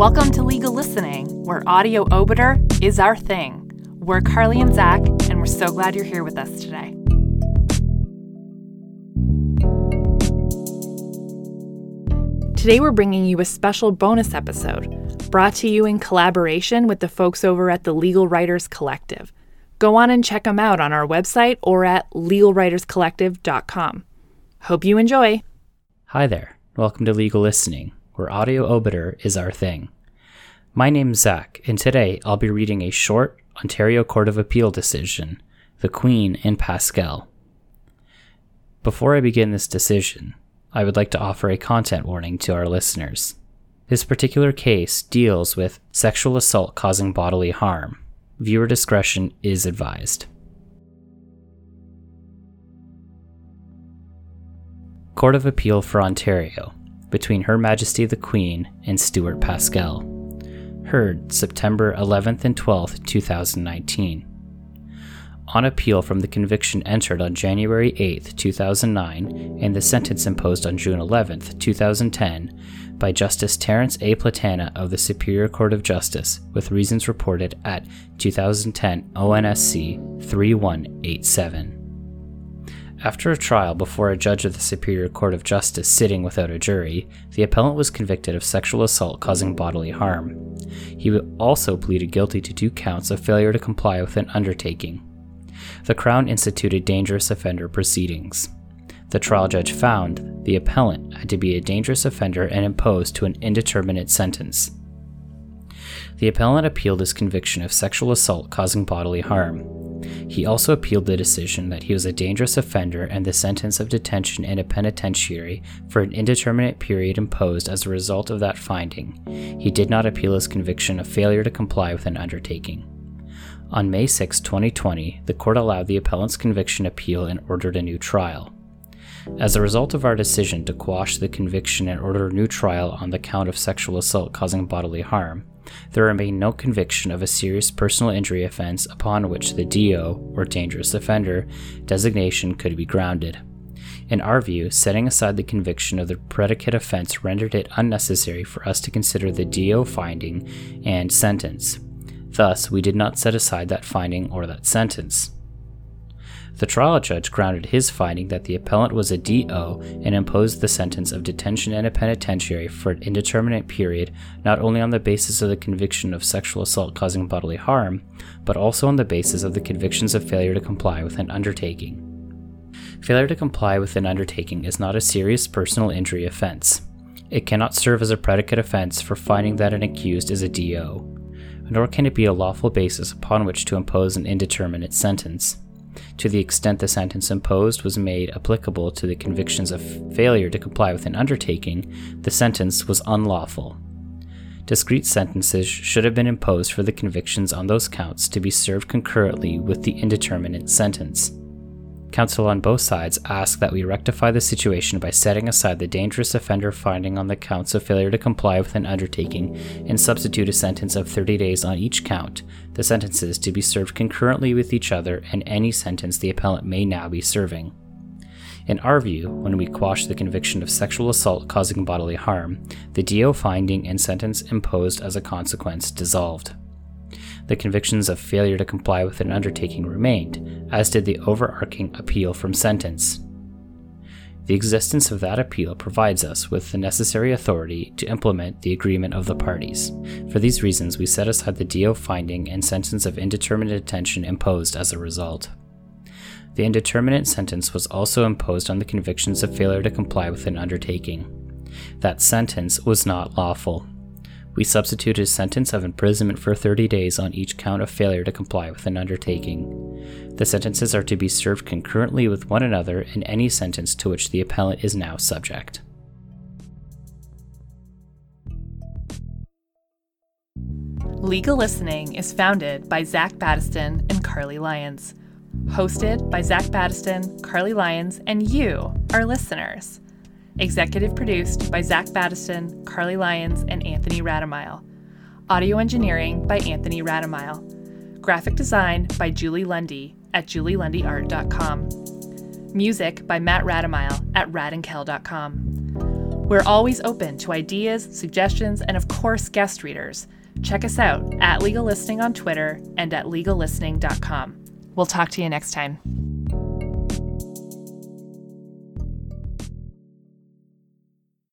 Welcome to Legal Listening, where audio obiter is our thing. We're Carly and Zach, and we're so glad you're here with us today. Today, we're bringing you a special bonus episode brought to you in collaboration with the folks over at the Legal Writers Collective. Go on and check them out on our website or at legalwriterscollective.com. Hope you enjoy. Hi there. Welcome to Legal Listening, where audio obiter is our thing. My name's Zach, and today I'll be reading a short Ontario Court of Appeal decision, The Queen in Pascal. Before I begin this decision, I would like to offer a content warning to our listeners. This particular case deals with sexual assault causing bodily harm. Viewer discretion is advised. Court of Appeal for Ontario between Her Majesty the Queen and Stuart Pascal. Heard September 11th and 12th, 2019. On appeal from the conviction entered on January 8, 2009, and the sentence imposed on June 11, 2010, by Justice Terence A. Platana of the Superior Court of Justice, with reasons reported at 2010 ONSC 3187. After a trial before a judge of the Superior Court of Justice sitting without a jury, the appellant was convicted of sexual assault causing bodily harm. He also pleaded guilty to two counts of failure to comply with an undertaking. The Crown instituted dangerous offender proceedings. The trial judge found the appellant had to be a dangerous offender and imposed to an indeterminate sentence. The appellant appealed his conviction of sexual assault causing bodily harm. He also appealed the decision that he was a dangerous offender and the sentence of detention in a penitentiary for an indeterminate period imposed as a result of that finding. He did not appeal his conviction of failure to comply with an undertaking. On May 6, 2020, the court allowed the appellant's conviction appeal and ordered a new trial. As a result of our decision to quash the conviction and order a new trial on the count of sexual assault causing bodily harm, there remained no conviction of a serious personal injury offense upon which the DO, or dangerous offender, designation could be grounded. In our view, setting aside the conviction of the predicate offense rendered it unnecessary for us to consider the DO finding and sentence. Thus, we did not set aside that finding or that sentence. The trial judge grounded his finding that the appellant was a DO and imposed the sentence of detention in a penitentiary for an indeterminate period not only on the basis of the conviction of sexual assault causing bodily harm, but also on the basis of the convictions of failure to comply with an undertaking. Failure to comply with an undertaking is not a serious personal injury offense. It cannot serve as a predicate offense for finding that an accused is a DO, nor can it be a lawful basis upon which to impose an indeterminate sentence to the extent the sentence imposed was made applicable to the convictions of failure to comply with an undertaking, the sentence was unlawful. Discrete sentences should have been imposed for the convictions on those counts to be served concurrently with the indeterminate sentence. Counsel on both sides ask that we rectify the situation by setting aside the dangerous offender finding on the counts of failure to comply with an undertaking and substitute a sentence of 30 days on each count, the sentences to be served concurrently with each other and any sentence the appellant may now be serving. In our view, when we quash the conviction of sexual assault causing bodily harm, the DO finding and sentence imposed as a consequence dissolved the convictions of failure to comply with an undertaking remained, as did the overarching appeal from sentence. The existence of that appeal provides us with the necessary authority to implement the agreement of the parties. For these reasons, we set aside the DO finding and sentence of indeterminate detention imposed as a result. The indeterminate sentence was also imposed on the convictions of failure to comply with an undertaking. That sentence was not lawful we substitute a sentence of imprisonment for 30 days on each count of failure to comply with an undertaking. The sentences are to be served concurrently with one another in any sentence to which the appellant is now subject. Legal Listening is founded by Zach Battiston and Carly Lyons. Hosted by Zach Battiston, Carly Lyons, and you, our listeners. Executive produced by Zach Battiston, Carly Lyons, and Anthony Radamile. Audio engineering by Anthony Radamile. Graphic design by Julie Lundy at julielundyart.com. Music by Matt Radamile at radandkel.com. We're always open to ideas, suggestions, and of course, guest readers. Check us out at Legal Listening on Twitter and at legallistening.com. We'll talk to you next time.